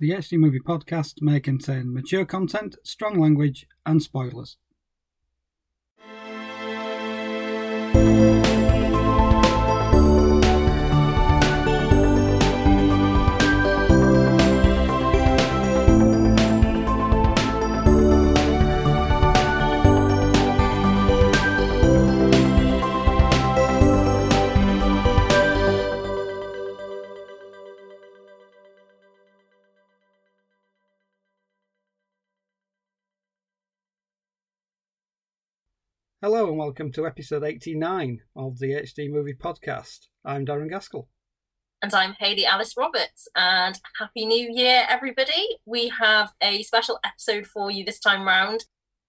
The HD Movie Podcast may contain mature content, strong language, and spoilers. Hello and welcome to episode 89 of the HD Movie Podcast. I'm Darren Gaskell. And I'm Hayley Alice Roberts. And Happy New Year, everybody. We have a special episode for you this time round.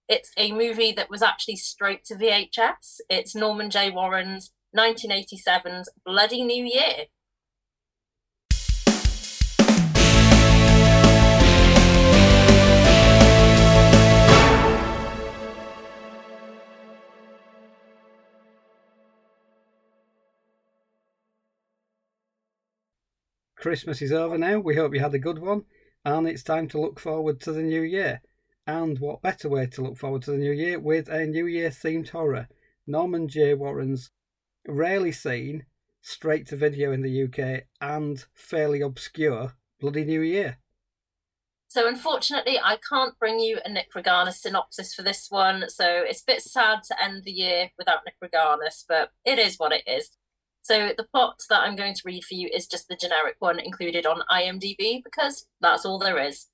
It's a movie that was actually straight to VHS. It's Norman J. Warren's 1987's Bloody New Year. Christmas is over now. We hope you had a good one. And it's time to look forward to the new year. And what better way to look forward to the new year with a New Year themed horror? Norman J. Warren's rarely seen, straight to video in the UK, and fairly obscure Bloody New Year. So, unfortunately, I can't bring you a Nick Reganis synopsis for this one. So, it's a bit sad to end the year without Nick Reganis, but it is what it is. So the plot that I'm going to read for you is just the generic one included on IMDb because that's all there is.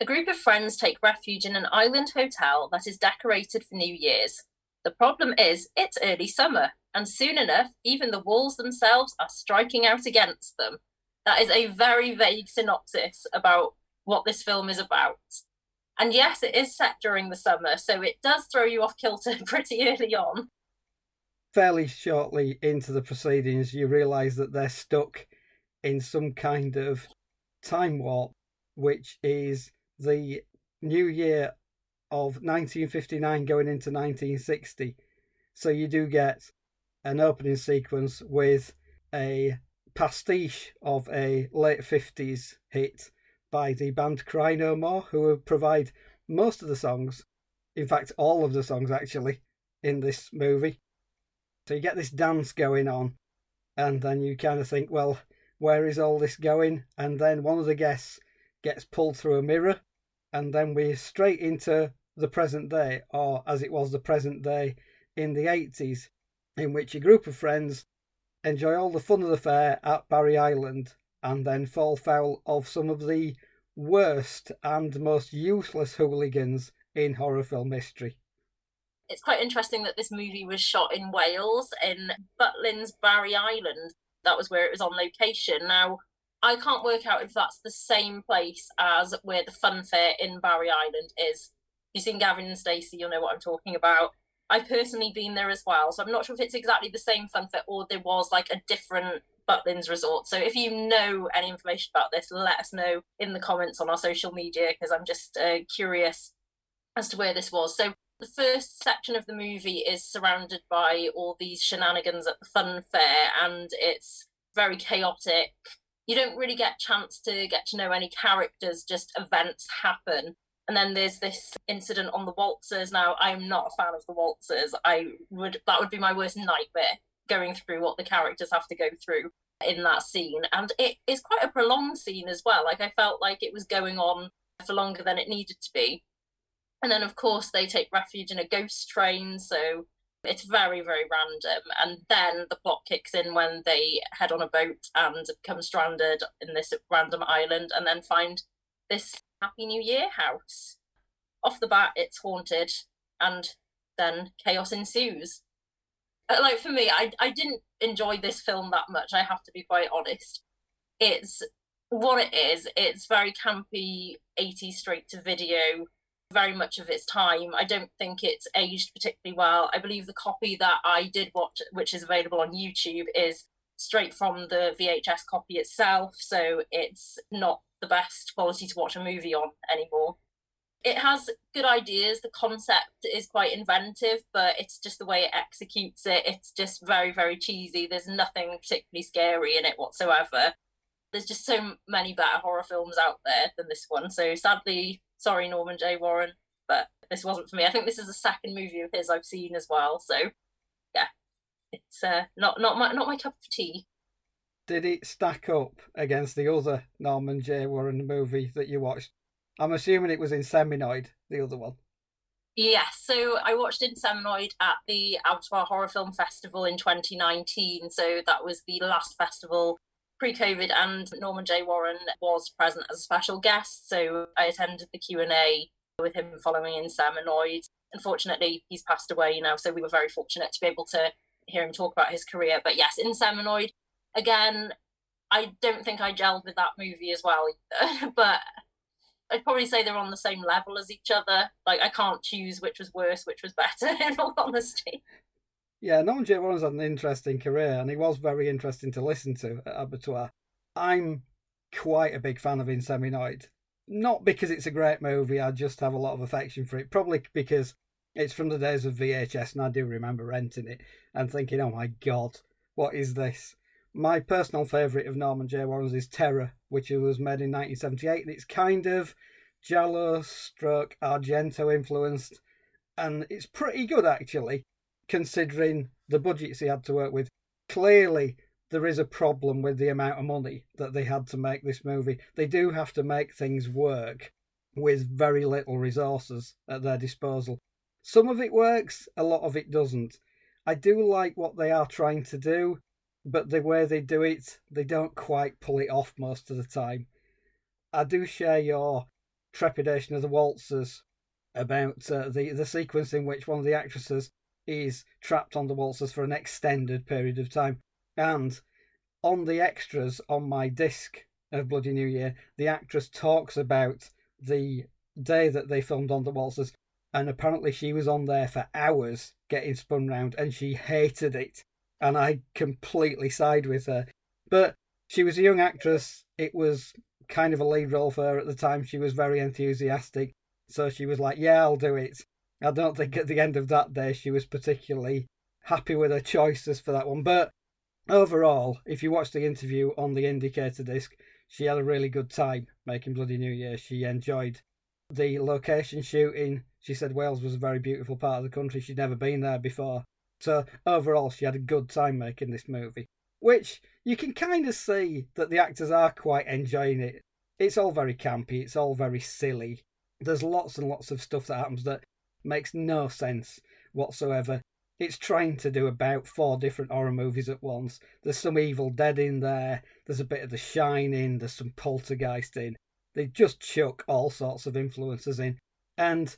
A group of friends take refuge in an island hotel that is decorated for New Year's. The problem is, it's early summer, and soon enough, even the walls themselves are striking out against them. That is a very vague synopsis about what this film is about. And yes, it is set during the summer, so it does throw you off kilter pretty early on fairly shortly into the proceedings, you realise that they're stuck in some kind of time warp, which is the new year of 1959 going into 1960. So you do get an opening sequence with a pastiche of a late 50s hit by the band Cry No More, who provide most of the songs, in fact, all of the songs actually, in this movie. So you get this dance going on, and then you kind of think, well, where is all this going? And then one of the guests gets pulled through a mirror, and then we're straight into the present day, or as it was the present day in the 80s, in which a group of friends enjoy all the fun of the fair at Barry Island and then fall foul of some of the worst and most useless hooligans in horror film history it's quite interesting that this movie was shot in Wales, in Butlins Barry Island. That was where it was on location. Now, I can't work out if that's the same place as where the fun fair in Barry Island is. You've seen Gavin and Stacey, you'll know what I'm talking about. I've personally been there as well, so I'm not sure if it's exactly the same fun fair or there was like a different Butlins resort. So if you know any information about this, let us know in the comments on our social media because I'm just uh, curious as to where this was. So the first section of the movie is surrounded by all these shenanigans at the fun fair and it's very chaotic. You don't really get a chance to get to know any characters just events happen. And then there's this incident on the waltzers. Now i'm not a fan of the waltzers. I would that would be my worst nightmare going through what the characters have to go through in that scene. And it is quite a prolonged scene as well. Like i felt like it was going on for longer than it needed to be and then, of course, they take refuge in a ghost train. So it's very, very random. And then the plot kicks in when they head on a boat and become stranded in this random island and then find this Happy New Year house. Off the bat, it's haunted, and then chaos ensues. Uh, like for me, I, I didn't enjoy this film that much, I have to be quite honest. It's what it is, it's very campy 80s straight to video very much of its time. I don't think it's aged particularly well. I believe the copy that I did watch, which is available on YouTube, is straight from the VHS copy itself, so it's not the best quality to watch a movie on anymore. It has good ideas. The concept is quite inventive, but it's just the way it executes it. It's just very, very cheesy. There's nothing particularly scary in it whatsoever. there's just so many better horror films out there than this one. So sadly, sorry, Norman J. Warren, but this wasn't for me. I think this is the second movie of his I've seen as well. So yeah, it's uh, not not my not my cup of tea. Did it stack up against the other Norman J. Warren movie that you watched? I'm assuming it was Inseminoid, the other one. Yes, so I watched Inseminoid at the Abertoir Horror Film Festival in 2019. So that was the last festival pre-COVID, and Norman J. Warren was present as a special guest. So I attended the Q and A with him following in Inseminoid. Unfortunately, he's passed away now, so we were very fortunate to be able to hear him talk about his career. But yes, Inseminoid again. I don't think I gelled with that movie as well either, but I'd probably say they're on the same level as each other. Like I can't choose which was worse, which was better. In all honesty. Yeah, Norman J. Warren's had an interesting career, and he was very interesting to listen to at Abertoir. I'm quite a big fan of In Inseminoid. Not because it's a great movie, I just have a lot of affection for it. Probably because it's from the days of VHS, and I do remember renting it and thinking, oh my god, what is this? My personal favourite of Norman J. Warren's is Terror, which was made in 1978, and it's kind of Giallo stroke Argento influenced, and it's pretty good actually, considering the budgets he had to work with. Clearly, there is a problem with the amount of money that they had to make this movie. They do have to make things work with very little resources at their disposal. Some of it works, a lot of it doesn't. I do like what they are trying to do, but the way they do it, they don't quite pull it off most of the time. I do share your trepidation of the waltzers about uh, the the sequence in which one of the actresses is trapped on the waltzers for an extended period of time, and on the extras on my disc of Bloody New Year, the actress talks about the day that they filmed on the waltzers, and apparently she was on there for hours getting spun round, and she hated it and I completely side with her. But she was a young actress. It was kind of a lead role for her at the time. She was very enthusiastic. So she was like, Yeah, I'll do it. I don't think at the end of that day she was particularly happy with her choices for that one. But overall, if you watch the interview on the indicator disc, she had a really good time making Bloody New Year. She enjoyed the location shooting. She said Wales was a very beautiful part of the country. She'd never been there before. So overall, she had a good time making this movie, which you can kind of see that the actors are quite enjoying it. It's all very campy, it's all very silly. There's lots and lots of stuff that happens that makes no sense whatsoever. It's trying to do about four different horror movies at once. There's some Evil Dead in there, there's a bit of The Shining, there's some Poltergeist in. They just chuck all sorts of influences in. And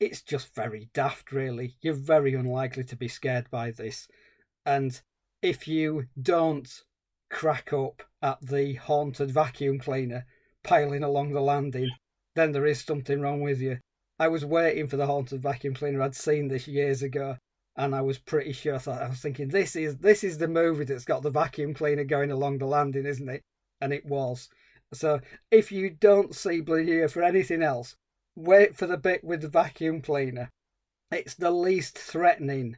it's just very daft, really. You're very unlikely to be scared by this. And if you don't crack up at the haunted vacuum cleaner piling along the landing, then there is something wrong with you. I was waiting for the haunted vacuum cleaner. I'd seen this years ago, and I was pretty sure. I was thinking, this is this is the movie that's got the vacuum cleaner going along the landing, isn't it? And it was. So if you don't see Blue Year for anything else, wait for the bit with the vacuum cleaner. It's the least threatening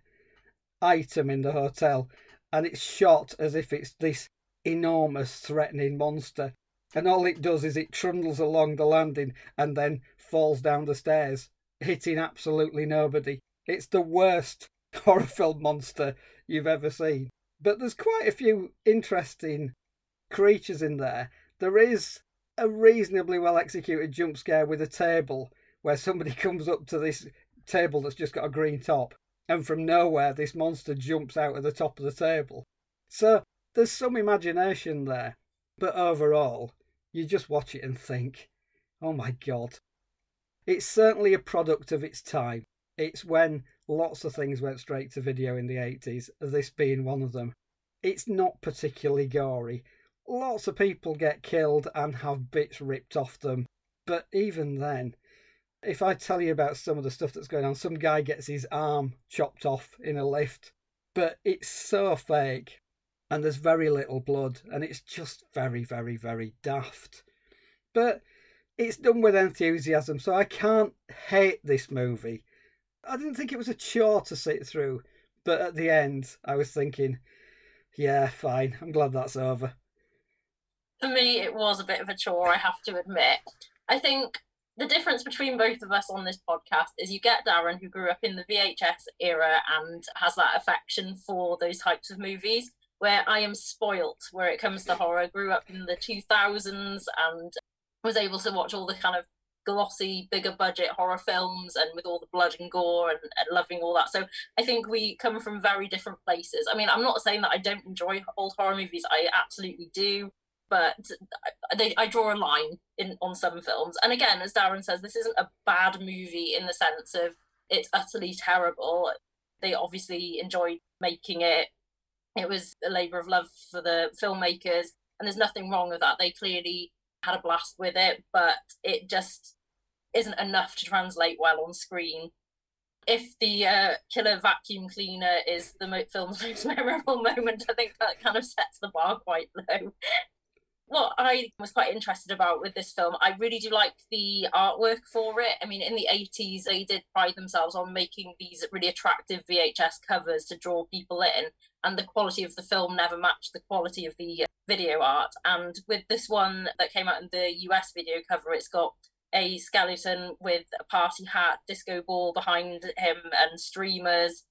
item in the hotel, and it's shot as if it's this enormous threatening monster. And all it does is it trundles along the landing and then falls down the stairs, hitting absolutely nobody. It's the worst horror film monster you've ever seen. But there's quite a few interesting creatures in there. There is a reasonably well executed jump scare with a table where somebody comes up to this table that's just got a green top, and from nowhere this monster jumps out of the top of the table. So there's some imagination there, but overall, you just watch it and think, oh my god. It's certainly a product of its time. It's when lots of things went straight to video in the 80s, this being one of them. It's not particularly gory lots of people get killed and have bits ripped off them. But even then, if I tell you about some of the stuff that's going on, some guy gets his arm chopped off in a lift, but it's so fake and there's very little blood and it's just very, very, very daft. But it's done with enthusiasm, so I can't hate this movie. I didn't think it was a chore to sit through, but at the end, I was thinking, yeah, fine, I'm glad that's over. For me, it was a bit of a chore, I have to admit. I think the difference between both of us on this podcast is you get Darren, who grew up in the VHS era and has that affection for those types of movies, where I am spoilt where it comes to horror. Grew up in the 2000s and was able to watch all the kind of glossy, bigger budget horror films and with all the blood and gore and, and, loving all that. So I think we come from very different places. I mean, I'm not saying that I don't enjoy old horror movies, I absolutely do. But they, I draw a line in on some films. And again, as Darren says, this isn't a bad movie in the sense of it's utterly terrible. They obviously enjoyed making it. It was a labour of love for the filmmakers, and there's nothing wrong with that. They clearly had a blast with it, but it just isn't enough to translate well on screen. If the uh, killer vacuum cleaner is the mo- film's most memorable moment, I think that kind of sets the bar quite low. what I was quite interested about with this film, I really do like the artwork for it. I mean, in the 80s, they did pride themselves on making these really attractive VHS covers to draw people in, and the quality of the film never matched the quality of the uh, video art. And with this one that came out in the US video cover, it's got a skeleton with a party hat, disco ball behind him, and streamers.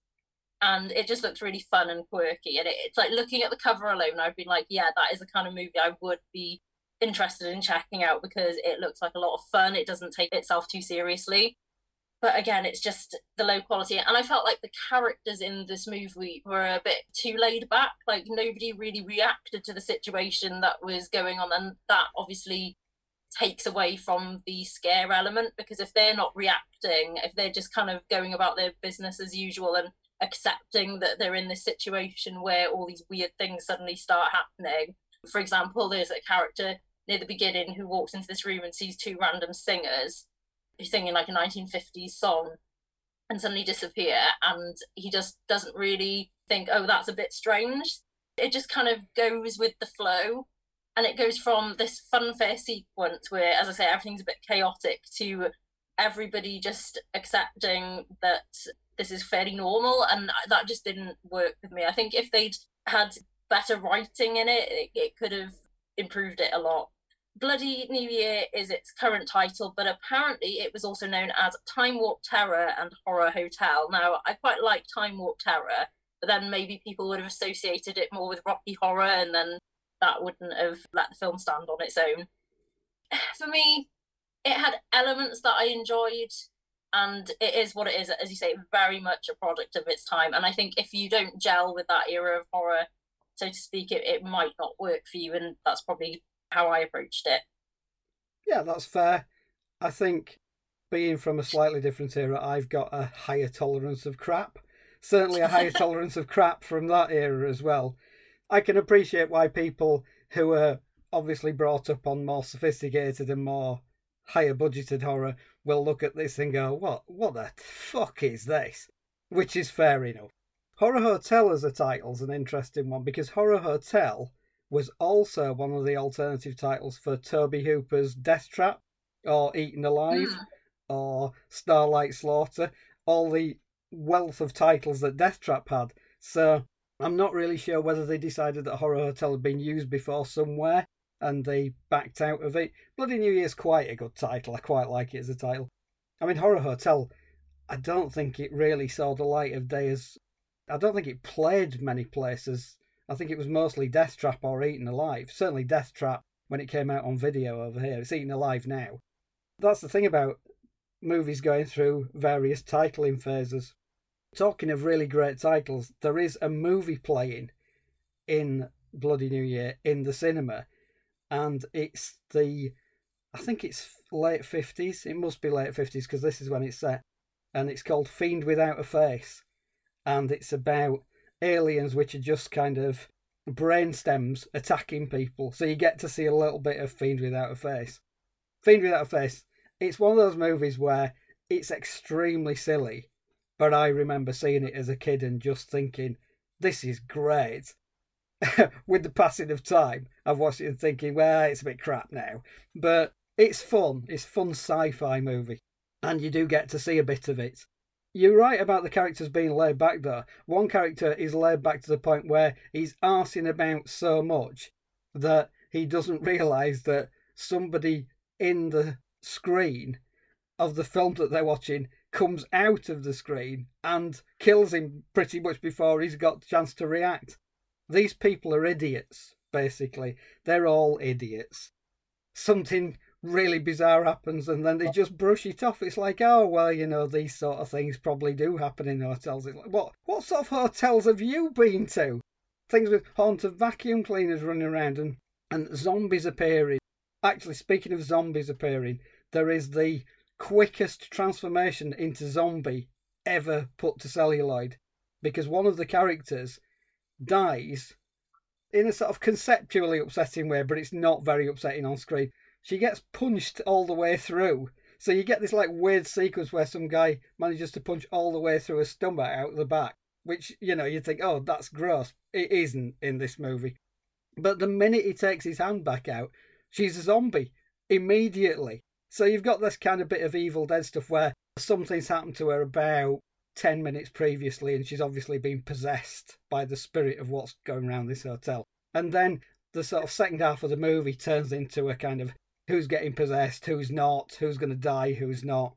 And it just looks really fun and quirky. And it, it's like looking at the cover alone, I've been like, yeah, that is the kind of movie I would be interested in checking out because it looks like a lot of fun. It doesn't take itself too seriously. But again, it's just the low quality. And I felt like the characters in this movie were a bit too laid back. Like nobody really reacted to the situation that was going on. And that obviously takes away from the scare element because if they're not reacting, if they're just kind of going about their business as usual and accepting that they're in this situation where all these weird things suddenly start happening. For example, there's a character near the beginning who walks into this room and sees two random singers singing like a 1950s song and suddenly disappear and he just doesn't really think oh that's a bit strange it just kind of goes with the flow and it goes from this funfair sequence where, as I say, everything's a bit chaotic to everybody just accepting that this is fairly normal, and that just didn't work with me. I think if they'd had better writing in it, it, it could have improved it a lot. Bloody New Year is its current title, but apparently it was also known as Time Warp Terror and Horror Hotel. Now, I quite like Time Warp Terror, but then maybe people would have associated it more with Rocky Horror, and then that wouldn't have let the film stand on its own. For me, it had elements that I enjoyed, and it is what it is, as you say, very much a product of its time. And I think if you don't gel with that era of horror, so to speak, it, it might not work for you, and that's probably how I approached it. Yeah, that's fair. I think being from a slightly different era, I've got a higher tolerance of crap. Certainly a higher tolerance of crap from that era as well. I can appreciate why people who are obviously brought up on more sophisticated and more higher budgeted horror will look at this and go, "What? What the fuck is this?" Which is fair enough. Horror Hotel as a title is an interesting one because Horror Hotel was also one of the alternative titles for Tobe Hooper's Death Trap or Eaten Alive mm. or Starlight Slaughter, all the wealth of titles that Death Trap had. So I'm not really sure whether they decided that Horror Hotel had been used before somewhere and they backed out of it. Bloody New Year's quite a good title. I quite like it as a title. I mean, Horror Hotel, I don't think it really saw the light of day as. I don't think it played many places. I think it was mostly Death Trap or Eaten Alive. Certainly Death Trap when it came out on video over here. It's Eaten Alive now. That's the thing about movies going through various titling phases. Talking of really great titles, there is a movie playing in Bloody New Year in the cinema, and it's the, I think it's late 50s. It must be late 50s because this is when it's set. And it's called Fiend Without a Face. And it's about aliens which are just kind of brain stems attacking people. So you get to see a little bit of Fiend Without a Face. Fiend Without a Face. It's one of those movies where it's extremely silly but I remember seeing it as a kid and just thinking, this is great. With the passing of time, I've watched it and thinking, well, it's a bit crap now. But it's fun. It's fun sci-fi movie. And you do get to see a bit of it. You're right about the characters being laid back though. One character is laid back to the point where he's arsing about so much that he doesn't realise that somebody in the screen of the film that they're watching comes out of the screen and kills him pretty much before he's got a chance to react. These people are idiots, basically. They're all idiots. Something really bizarre happens and then they just brush it off. It's like, oh well, you know, these sort of things probably do happen in hotels. It's like, what what sort of hotels have you been to? Things with haunted vacuum cleaners running around and, and zombies appearing. Actually, speaking of zombies appearing, there is the quickest transformation into zombie ever put to celluloid because one of the characters dies in a sort of conceptually upsetting way, but it's not very upsetting on screen she gets punched all the way through. So you get this like weird sequence where some guy manages to punch all the way through a stomach out the back, which you know you'd think, oh, that's gross. It isn't in this movie. But the minute he takes his hand back out, she's a zombie immediately. So you've got this kind of bit of Evil Dead stuff where something's happened to her about 10 minutes previously and she's obviously been possessed by the spirit of what's going around this hotel. And then the sort of second half of the movie turns into a kind of who's getting possessed, who's not, who's going to die, who's not.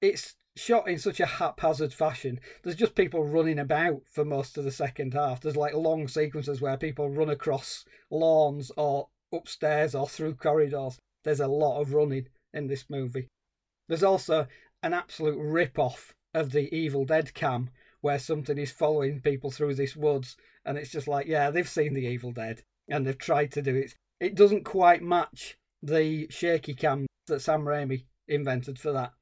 It's shot in such a haphazard fashion. There's just people running about for most of the second half. There's like long sequences where people run across lawns or upstairs or through corridors. There's a lot of running in this movie. There's also an absolute rip off of the Evil Dead cam where something is following people through this woods and it's just like, yeah, they've seen the Evil Dead and they've tried to do it. It doesn't quite match the shaky cam that Sam Raimi invented for that.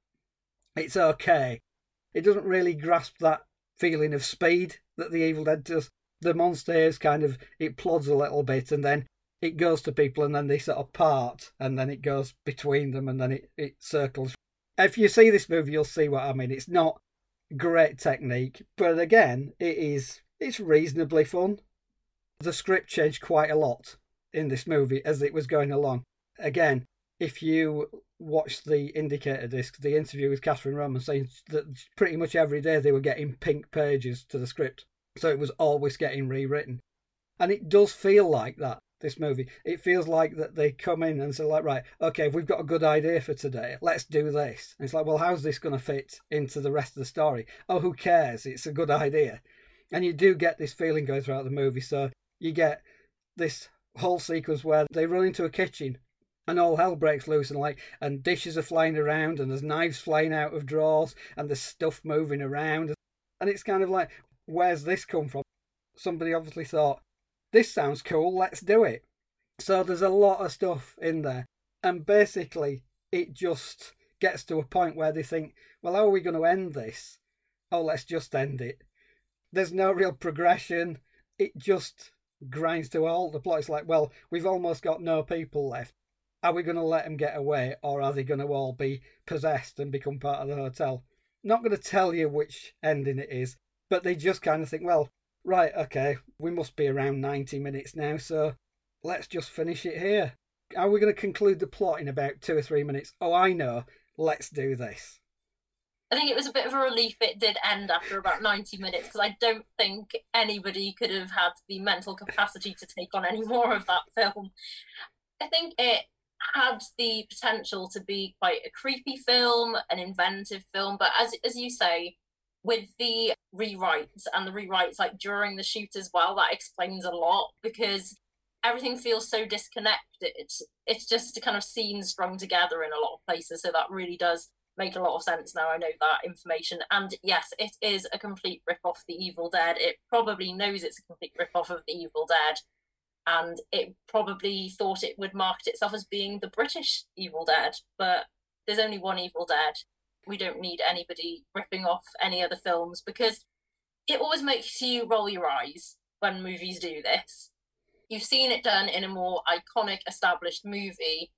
It's okay. It doesn't really grasp that feeling of speed that the Evil Dead does. The monster is kind of it plods a little bit and then it goes to people and then they sort of part and then it goes between them and then it, it circles. If you see this movie you'll see what I mean. It's not great technique, but again, it is it's reasonably fun. The script changed quite a lot in this movie as it was going along again, if you watch the indicator disc, the interview with Catherine Roman saying that pretty much every day they were getting pink pages to the script. So it was always getting rewritten. And it does feel like that, this movie. It feels like that they come in and say, like, right, okay, if we've got a good idea for today. Let's do this. And it's like, well, how's this going to fit into the rest of the story? Oh, who cares? It's a good idea. And you do get this feeling going throughout the movie. So you get this whole sequence where they run into a kitchen and all hell breaks loose and like and dishes are flying around and there's knives flying out of drawers and there's stuff moving around and it's kind of like where's this come from? Somebody obviously thought this sounds cool let's do it. So there's a lot of stuff in there and basically it just gets to a point where they think well how are we going to end this? Oh let's just end it. There's no real progression it just grinds to a halt. The plot is like well we've almost got no people left are we going to let them get away or are they going to all be possessed and become part of the hotel? Not going to tell you which ending it is, but they just kind of think, well, right, okay, we must be around 90 minutes now, so let's just finish it here. Are we going to conclude the plot in about two or three minutes? Oh, I know. Let's do this. I think it was a bit of a relief it did end after about 90 minutes because I don't think anybody could have had the mental capacity to take on any more of that film. I think it had the potential to be quite a creepy film, an inventive film, but as as you say, with the rewrites and the rewrites like during the shoot as well, that explains a lot because everything feels so disconnected. It's it's just kind of scenes strung together in a lot of places, so that really does make a lot of sense now I know that information. And yes, it is a complete rip off the Evil Dead. It probably knows it's a complete rip off of the Evil Dead and it probably thought it would market itself as being the British Evil Dead, but there's only one Evil Dead. We don't need anybody ripping off any other films because it always makes you roll your eyes when movies do this. You've seen it done in a more iconic, established movie,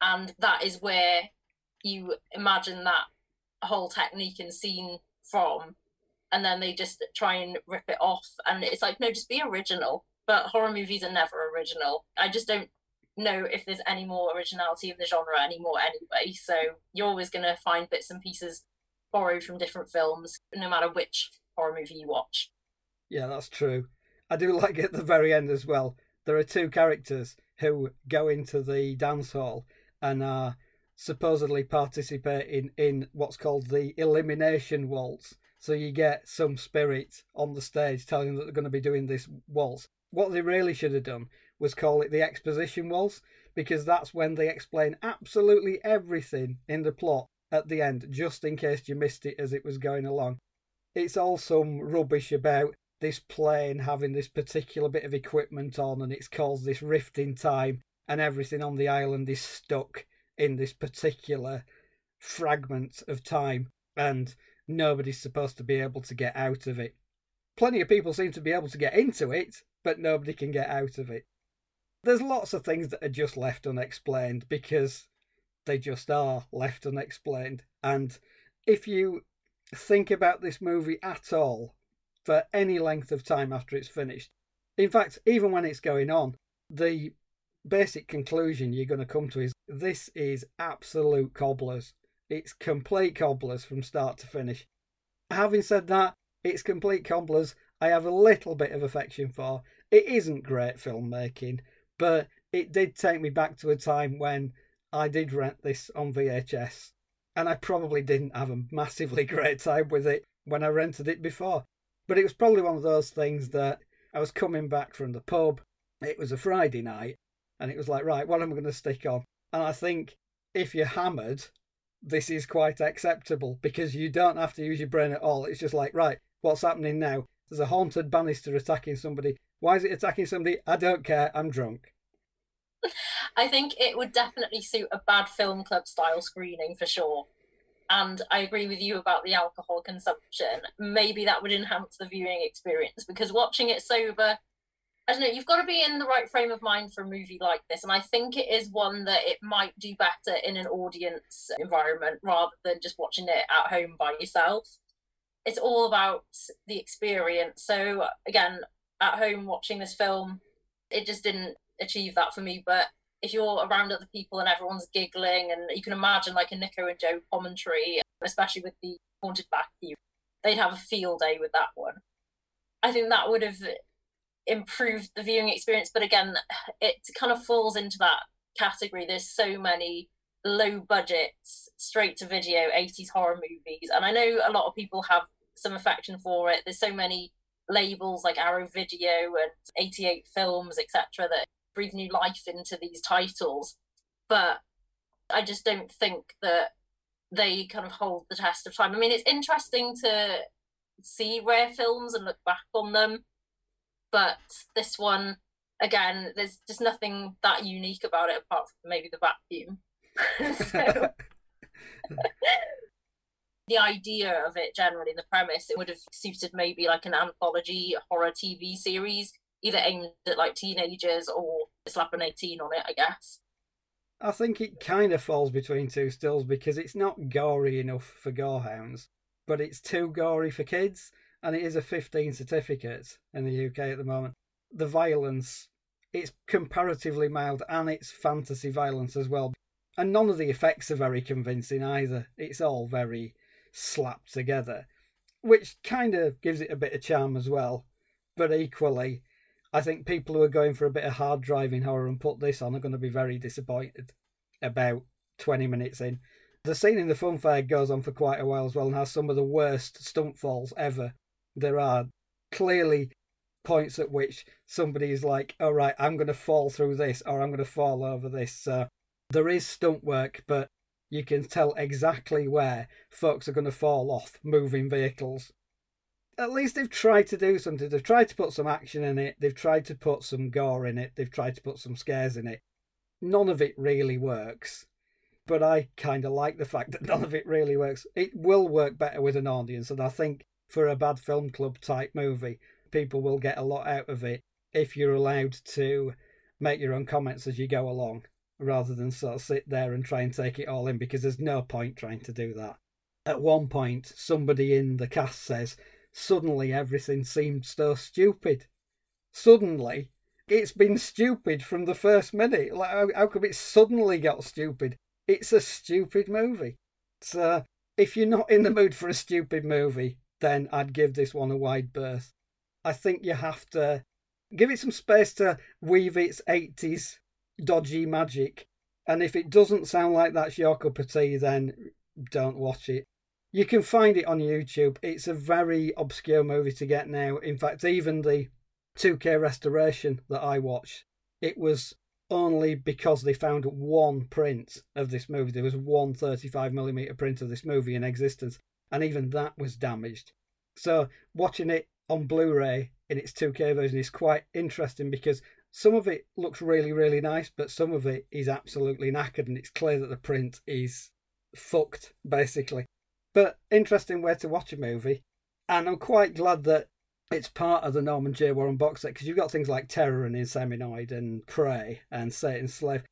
and that is where you imagine that whole technique and scene from, and then they just try and rip it off. And it's like, no, just be original but horror movies are never original. I just don't know if there's any more originality in the genre anymore anyway. So you're always going to find bits and pieces borrowed from different films, no matter which horror movie you watch. Yeah, that's true. I do like at the very end as well. There are two characters who go into the dance hall and are supposedly participating in what's called the elimination waltz. So you get some spirit on the stage telling them that they're going to be doing this waltz. What they really should have done was call it the exposition waltz because that's when they explain absolutely everything in the plot at the end, just in case you missed it as it was going along. It's all some rubbish about this plane having this particular bit of equipment on and it's caused this rift in time and everything on the island is stuck in this particular fragment of time and nobody's supposed to be able to get out of it. Plenty of people seem to be able to get into it, but nobody can get out of it. There's lots of things that are just left unexplained because they just are left unexplained. And if you think about this movie at all for any length of time after it's finished, in fact, even when it's going on, the basic conclusion you're going to come to is this is absolute cobblers. It's complete cobblers from start to finish. Having said that, it's complete cobblers I have a little bit of affection for. It isn't great filmmaking, but it did take me back to a time when I did rent this on VHS, and I probably didn't have a massively great time with it when I rented it before. But it was probably one of those things that I was coming back from the pub. It was a Friday night, and it was like, right, what am I going to stick on? And I think if you're hammered, this is quite acceptable because you don't have to use your brain at all. It's just like, right, what's happening now? There's a haunted banister attacking somebody. Why is it attacking somebody? I don't care. I'm drunk. I think it would definitely suit a bad film club style screening for sure. And I agree with you about the alcohol consumption. Maybe that would enhance the viewing experience because watching it sober, I don't know, you've got to be in the right frame of mind for a movie like this. And I think it is one that it might do better in an audience environment rather than just watching it at home by yourself. It's all about the experience. So, again, at home watching this film, it just didn't achieve that for me. But if you're around other people and everyone's giggling, and you can imagine like a Nico and Joe commentary, especially with the haunted vacuum, they'd have a field day with that one. I think that would have improved the viewing experience. But again, it kind of falls into that category. There's so many low budget, straight to video 80s horror movies. And I know a lot of people have some affection for it. There's so many labels like Arrow Video and 88 Films, etc., that breathe new life into these titles. But I just don't think that they kind of hold the test of time. I mean, it's interesting to see rare films and look back on them, but this one, again, there's just nothing that unique about it apart from maybe the vacuum. so, the idea of it generally, the premise, it would have suited maybe like an anthology horror TV series, either aimed at like teenagers or slap an 18 on it, I guess. I think it kind of falls between two stools because it's not gory enough for gorehounds, but it's too gory for kids, and it is a 15 certificate in the UK at the moment. The violence, it's comparatively mild, and it's fantasy violence as well. And none of the effects are very convincing either. It's all very slapped together, which kind of gives it a bit of charm as well. But equally, I think people who are going for a bit of hard driving horror and put this on are going to be very disappointed about 20 minutes in. The scene in the fun fair goes on for quite a while as well and has some of the worst stunt falls ever. There are clearly points at which somebody is like, all right, I'm going to fall through this or I'm going to fall over this. There is stunt work, but you can tell exactly where folks are going to fall off moving vehicles. At least they've tried to do something. They've tried to put some action in it. They've tried to put some gore in it. They've tried to put some scares in it. None of it really works. But I kind of like the fact that none of it really works. It will work better with an audience, and I think for a bad film club type movie, people will get a lot out of it if you're allowed to make your own comments as you go along rather than sort of sit there and try and take it all in because there's no point trying to do that. At one point, somebody in the cast says, Suddenly everything seemed so stupid. Suddenly, it's been stupid from the first minute. Like, how, how come it suddenly got stupid? It's a stupid movie. So, if you're not in the mood for a stupid movie, then I'd give this one a wide berth. I think you have to give it some space to weave its 80s dodgy magic. And if it doesn't sound like that's your cup of tea, then don't watch it. You can find it on YouTube. It's a very obscure movie to get now. In fact, even the 2K restoration that I watched, it was only because they found one print of this movie. There was one 35mm print of this movie in existence, and even that was damaged. So, watching it on Blu ray in its 2K version is quite interesting because some of it looks really, really nice, but some of it is absolutely knackered, and it's clear that the print is fucked, basically. But interesting way to watch a movie. And I'm quite glad that it's part of the Norman J. Warren box set because you've got things like Terror and Inseminoid and Prey and Satan's Slave.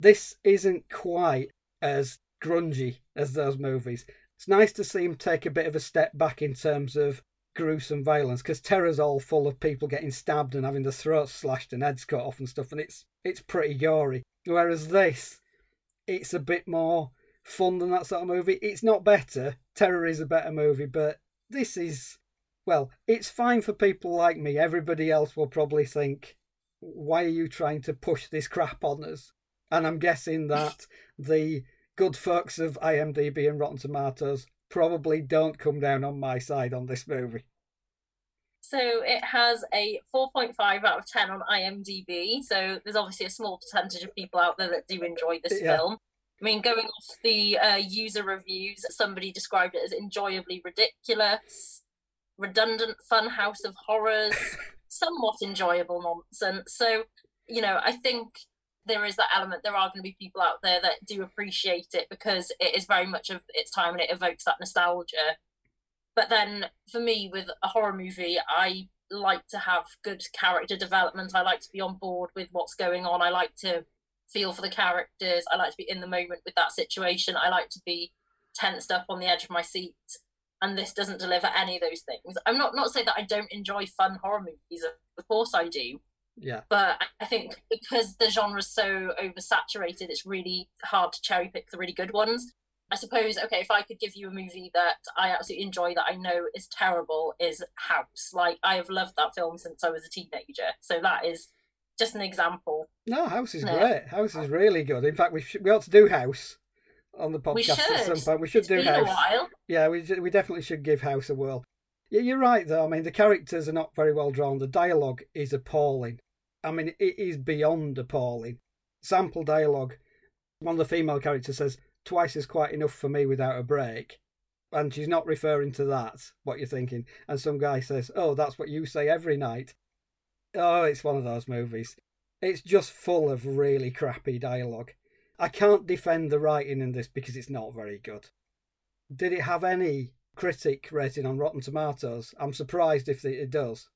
This isn't quite as grungy as those movies. It's nice to see him take a bit of a step back in terms of gruesome violence because Terror's all full of people getting stabbed and having their throats slashed and heads cut off and stuff, and it's it's pretty gory. Whereas this, it's a bit more fun than that sort of movie. It's not better. Terror is a better movie, but this is well, it's fine for people like me. Everybody else will probably think, why are you trying to push this crap on us? And I'm guessing that the good folks of IMDb and Rotten Tomatoes probably don't come down on my side on this movie. So it has a 4.5 out of 10 on IMDb. So there's obviously a small percentage of people out there that do enjoy this yeah. film. I mean, going off the uh, user reviews, somebody described it as enjoyably ridiculous, redundant fun house of horrors, somewhat enjoyable nonsense. So, you know, I think there is that element. There are going to be people out there that do appreciate it because it is very much of its time and it evokes that nostalgia. But then for me, with a horror movie, I like to have good character development. I like to be on board with what's going on. I like to feel for the characters. I like to be in the moment with that situation. I like to be tensed up on the edge of my seat and this doesn't deliver any of those things. I'm not not saying that I don't enjoy fun horror movies. Of course I do. Yeah. But I think because the genre's so oversaturated, it's really hard to cherry pick the really good ones. I suppose, okay, if I could give you a movie that I absolutely enjoy that I know is terrible, is House. Like, I have loved that film since I was a teenager. So that is just an example. No, House is great. House is really good. In fact, we, should, we ought to do House on the podcast at some point. We should it's do House. Yeah, we we definitely should give House a whirl. Yeah, you're right though. I mean, the characters are not very well drawn. The dialogue is appalling. I mean, it is beyond appalling. Sample dialogue. One of the female characters says, "Twice is quite enough for me without a break." And she's not referring to that, what you're thinking. And some guy says, Oh, that's what you say every night. Oh, it's one of those movies. It's just full of really crappy dialogue. I can't defend the writing in this because it's not very good. Did it have any critic rating on Rotten Tomatoes? I'm surprised if it does.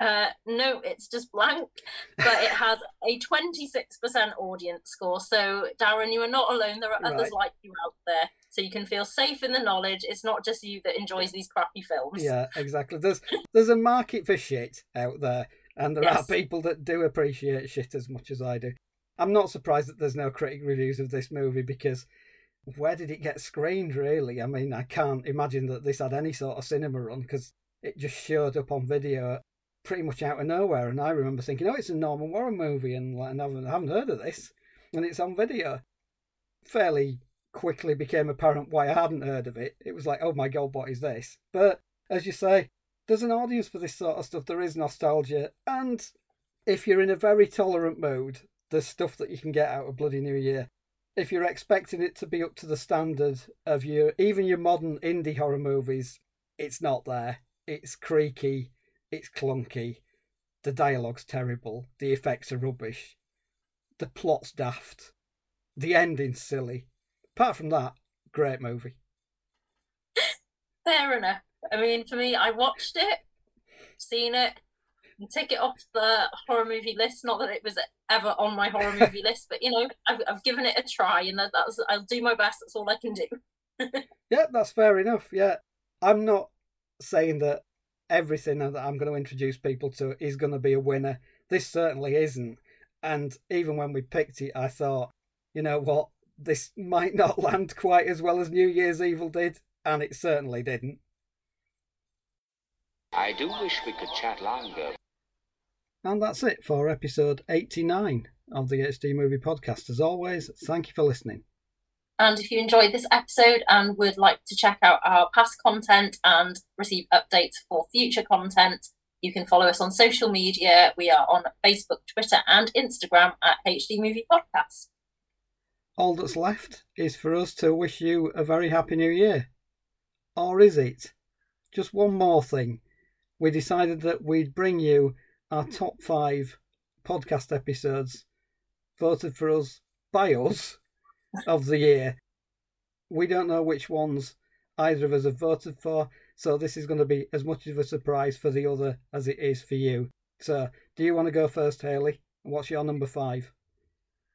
Uh, no, it's just blank, but it has a 26% audience score. So, Darren, you are not alone. There are others like you out there. So you can feel safe in the knowledge it's not just you that enjoys these crappy films. Yeah, exactly. There's there's a market for shit out there, and there yes. are people that do appreciate shit as much as I do. I'm not surprised that there's no critic reviews of this movie because where did it get screened, really? I mean, I can't imagine that this had any sort of cinema run because it just showed up on video pretty much out of nowhere. And I remember thinking, oh, it's a Norman Warren movie, and, and I, haven't, I haven't heard of this. And it's on video. Fairly quickly became apparent why I hadn't heard of it. It was like, oh my god, what is this? But as you say, there's an audience for this sort of stuff. There is nostalgia. And if you're in a very tolerant mood, the stuff that you can get out of Bloody New Year. If you're expecting it to be up to the standard of your even your modern indie horror movies, it's not there. It's creaky, it's clunky, the dialogue's terrible, the effects are rubbish, the plot's daft, the ending's silly. Apart from that, great movie. Fair enough. I mean, for me, I watched it, seen it, and take it off the horror movie list. Not that it was ever on my horror movie list, but you know, I've, I've given it a try, and that, that's I'll do my best. That's all I can do. yeah, that's fair enough. Yeah, I'm not saying that everything that I'm going to introduce people to is going to be a winner. This certainly isn't. And even when we picked it, I thought, you know what, this might not land quite as well as New Year's Evil did, and it certainly didn't. I do wish we could chat longer, and that's it for episode 89 of the HD Movie Podcast. As always, thank you for listening. And if you enjoyed this episode and would like to check out our past content and receive updates for future content, you can follow us on social media. We are on Facebook, Twitter, and Instagram at HD Movie Podcast. All that's left is for us to wish you a very happy new year. Or is it? Just one more thing. We decided that we'd bring you our top five podcast episodes voted for us by us of the year. We don't know which ones either of us have voted for, so this is going to be as much of a surprise for the other as it is for you. So, do you want to go first, Hayley? What's your number five?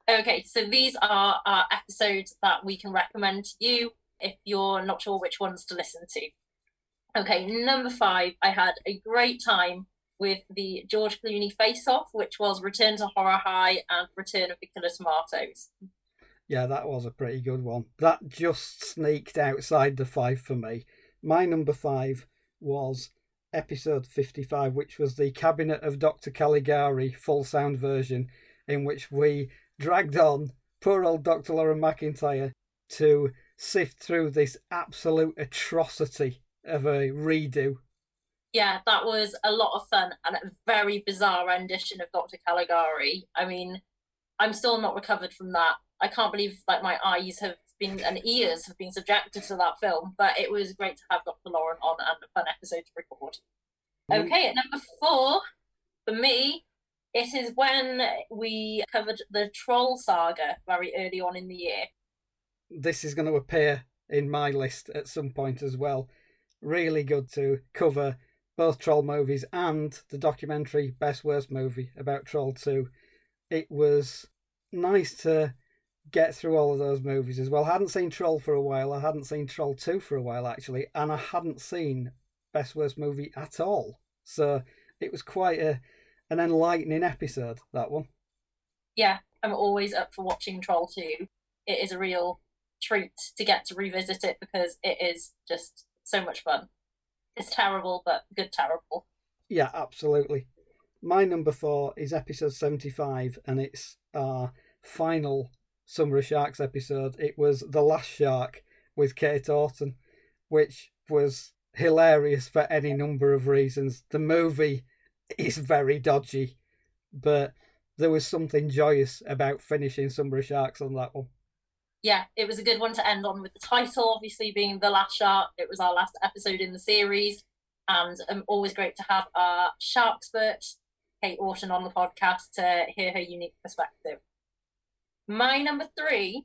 Okay, so these are our episodes that we can recommend to you if you're not sure which ones to listen to. Okay, number five, I had a great time with the George Clooney Face Off, which was Return to Horror High and Return of the Killer Tomatoes. Yeah, that was a pretty good one. That just sneaked outside the five for me. My number five was episode 55, which was the Cabinet of Dr. Caligari full sound version, in which we dragged on poor old Dr. Lauren McIntyre to sift through this absolute atrocity of a redo. Yeah, that was a lot of fun and a very bizarre rendition of Dr. Caligari. I mean, I'm still not recovered from that. I can't believe like my eyes have been and ears have been subjected to that film, but it was great to have Dr. Lauren on and a fun episode to record. Mm. Okay, at number four, for me, it is when we covered the Troll saga very early on in the year. This is going to appear in my list at some point as well. Really good to cover both Troll movies and the documentary Best Worst Movie about Troll 2. It was nice to get through all of those movies as well. I hadn't seen Troll for a while. I hadn't seen Troll 2 for a while, actually. And I hadn't seen Best Worst Movie at all. So it was quite a an enlightening episode, that one. Yeah, I'm always up for watching Troll 2. It is a real treat to get to revisit it because it is just so much fun. It's terrible, but good terrible. Yeah, absolutely. My number four is episode 75, and it's our final Summer of Sharks episode. It was The Last Shark with Kate Orton, which was hilarious for any number of reasons. The movie is very dodgy, but there was something joyous about finishing Summer of Sharks on that one. Yeah, it was a good one to end on with the title, obviously being The Last Shark. It was our last episode in the series, and um, always great to have our shark expert, Kate Orton, on the podcast to hear her unique perspective. My number three,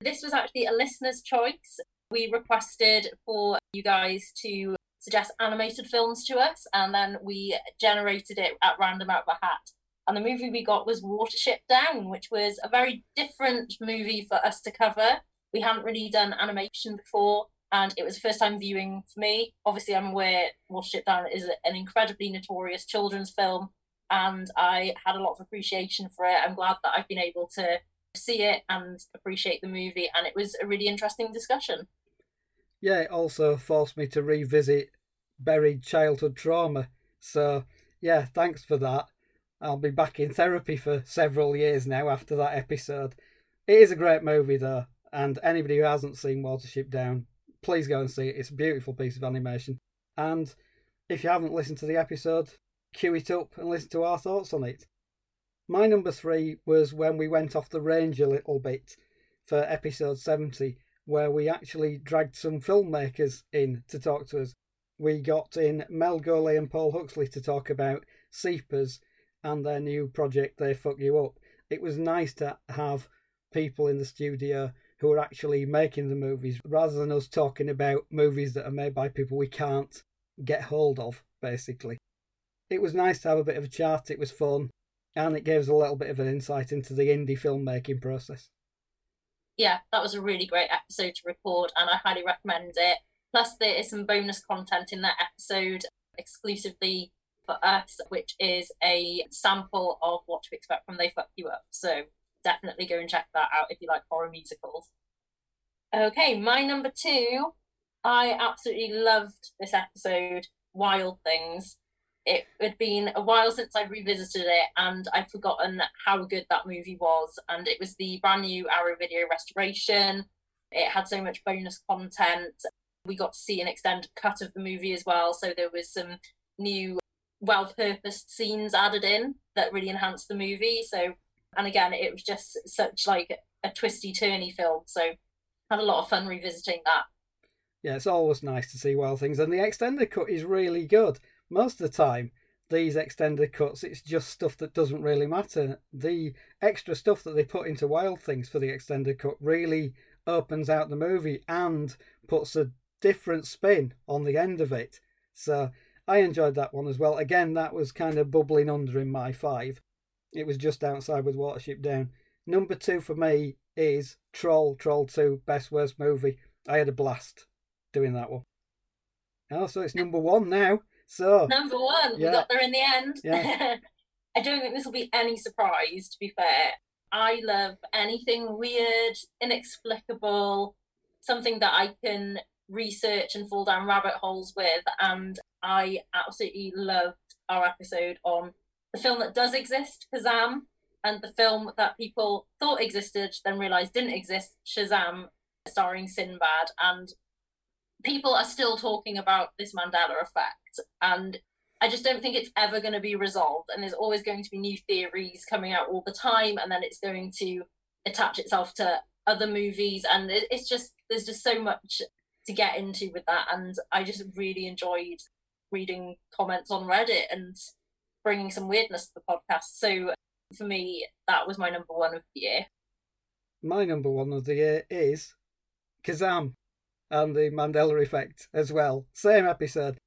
this was actually a listener's choice. We requested for you guys to suggest animated films to us, and then we generated it at random out of a hat. And the movie we got was Watership Down, which was a very different movie for us to cover. We hadn't really done animation before, and it was the first time viewing for me. Obviously, I'm aware Watership Down is an incredibly notorious children's film, and I had a lot of appreciation for it. I'm glad that I've been able to see it and appreciate the movie, and it was a really interesting discussion. Yeah, it also forced me to revisit buried childhood trauma. So, yeah, thanks for that. I'll be back in therapy for several years now after that episode. It is a great movie, though, and anybody who hasn't seen Watership Down, please go and see it. It's a beautiful piece of animation. And if you haven't listened to the episode, cue it up and listen to our thoughts on it. My number three was when we went off the range a little bit for episode 70, where we actually dragged some filmmakers in to talk to us. We got in Mel Goley and Paul Huxley to talk about Seepers and their new project, They Fuck You Up. It was nice to have people in the studio who are actually making the movies rather than us talking about movies that are made by people we can't get hold of, basically. It was nice to have a bit of a chat, it was fun and it gives a little bit of an insight into the indie filmmaking process. Yeah, that was a really great episode to record, and I highly recommend it. Plus, there is some bonus content in that episode exclusively for us, which is a sample of what to expect from They Fuck You Up. So definitely go and check that out if you like horror musicals. Okay, my number two. I absolutely loved this episode, Wild Things it had been a while since I revisited it, and I'd forgotten how good that movie was. And it was the brand new Arrow Video restoration. It had so much bonus content. We got to see an extended cut of the movie as well, so there was some new, well-purposed scenes added in that really enhanced the movie. So, and again, it was just such like a twisty turny film. So, had a lot of fun revisiting that. Yeah, it's always nice to see wild things, and the extended cut is really good. Most of the time, these extended cuts, it's just stuff that doesn't really matter. The extra stuff that they put into Wild Things for the extended cut really opens out the movie and puts a different spin on the end of it. So I enjoyed that one as well. Again, that was kind of bubbling under in my five. It was just outside with Watership Down. Number two for me is Troll, Troll 2, Best Worst Movie. I had a blast doing that one. Oh, so it's number one now. So number one, yeah. we got there in the end. Yeah. I don't think this will be any surprise. To be fair, I love anything weird, inexplicable, something that I can research and fall down rabbit holes with. And I absolutely loved our episode on the film that does exist, Kazam, and the film that people thought existed, then realised didn't exist, Shazam, starring Sinbad. And people are still talking about this Mandela effect, and I just don't think it's ever going to be resolved. And there's always going to be new theories coming out all the time, and then it's going to attach itself to other movies, and it's just there's just so much to get into with that. And I just really enjoyed reading comments on Reddit and bringing some weirdness to the podcast. So for me, that was my number one of the year. My number one of the year is Kazam and the Mandela effect as well. Same episode.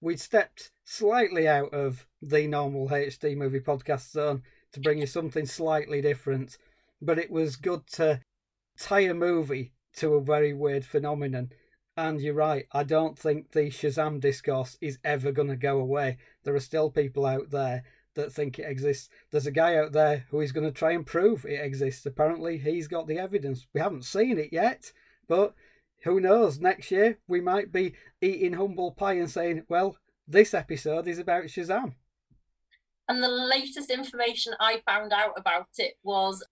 We'd stepped slightly out of the normal HD movie podcast zone to bring you something slightly different, but it was good to tie a movie to a very weird phenomenon. And you're right, I don't think the Shazam discourse is ever going to go away. There are still people out there that think it exists. There's a guy out there who is going to try and prove it exists. Apparently, he's got the evidence. We haven't seen it yet, but who knows? Next year we might be eating humble pie and saying, "Well, this episode is about Shazam." And the latest information I found out about it was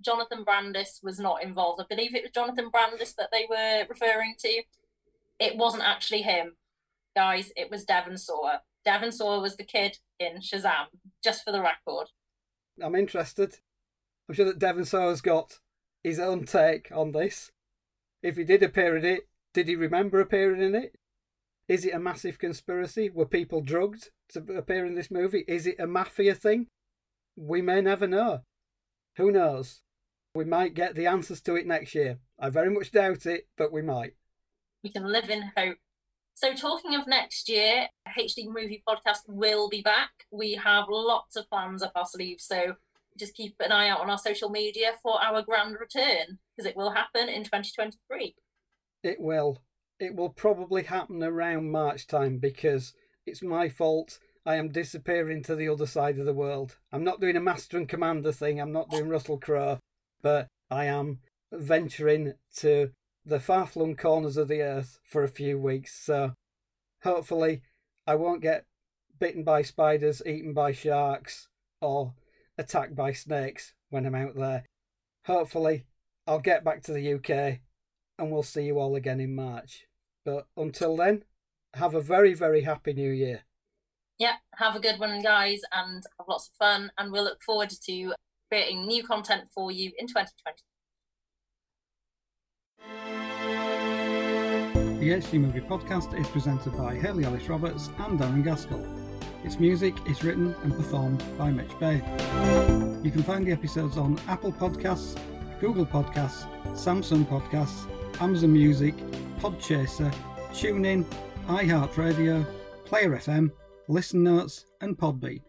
Jonathan Brandis was not involved. I believe it was Jonathan Brandis that they were referring to. It wasn't actually him, guys. It was Devon Sawa. Devon Sawa was the kid in Shazam, just for the record. I'm interested. I'm sure that Devon Sawa's got his own take on this. If he did appear in it, did he remember appearing in it? Is it a massive conspiracy? Were people drugged to appear in this movie? Is it a mafia thing? We may never know. Who knows? We might get the answers to it next year. I very much doubt it, but we might. We can live in hope. So, talking of next year, HD Movie Podcast will be back. We have lots of plans up our sleeves, so just keep an eye out on our social media for our grand return because it will happen in 2023. It will. It will probably happen around March time because it's my fault. I am disappearing to the other side of the world. I'm not doing a master and commander thing. I'm not doing Russell Crowe, but I am venturing to the far flung corners of the earth for a few weeks. So hopefully, I won't get bitten by spiders, eaten by sharks, or attacked by snakes when I'm out there. Hopefully, I'll get back to the UK and we'll see you all again in March. But until then, have a very, very happy new year. Yeah, have a good one, guys, and have lots of fun. And we'll look forward to creating new content for you in 2020. The HD Movie Podcast is presented by Hayley Alice Roberts and Darren Gaskell. Its music is written and performed by Mitch Bain. You can find the episodes on Apple Podcasts, Google Podcasts, Samsung Podcasts, Amazon Music, Podchaser, TuneIn, iHeartRadio, Player FM, Listen Notes, and Podbean.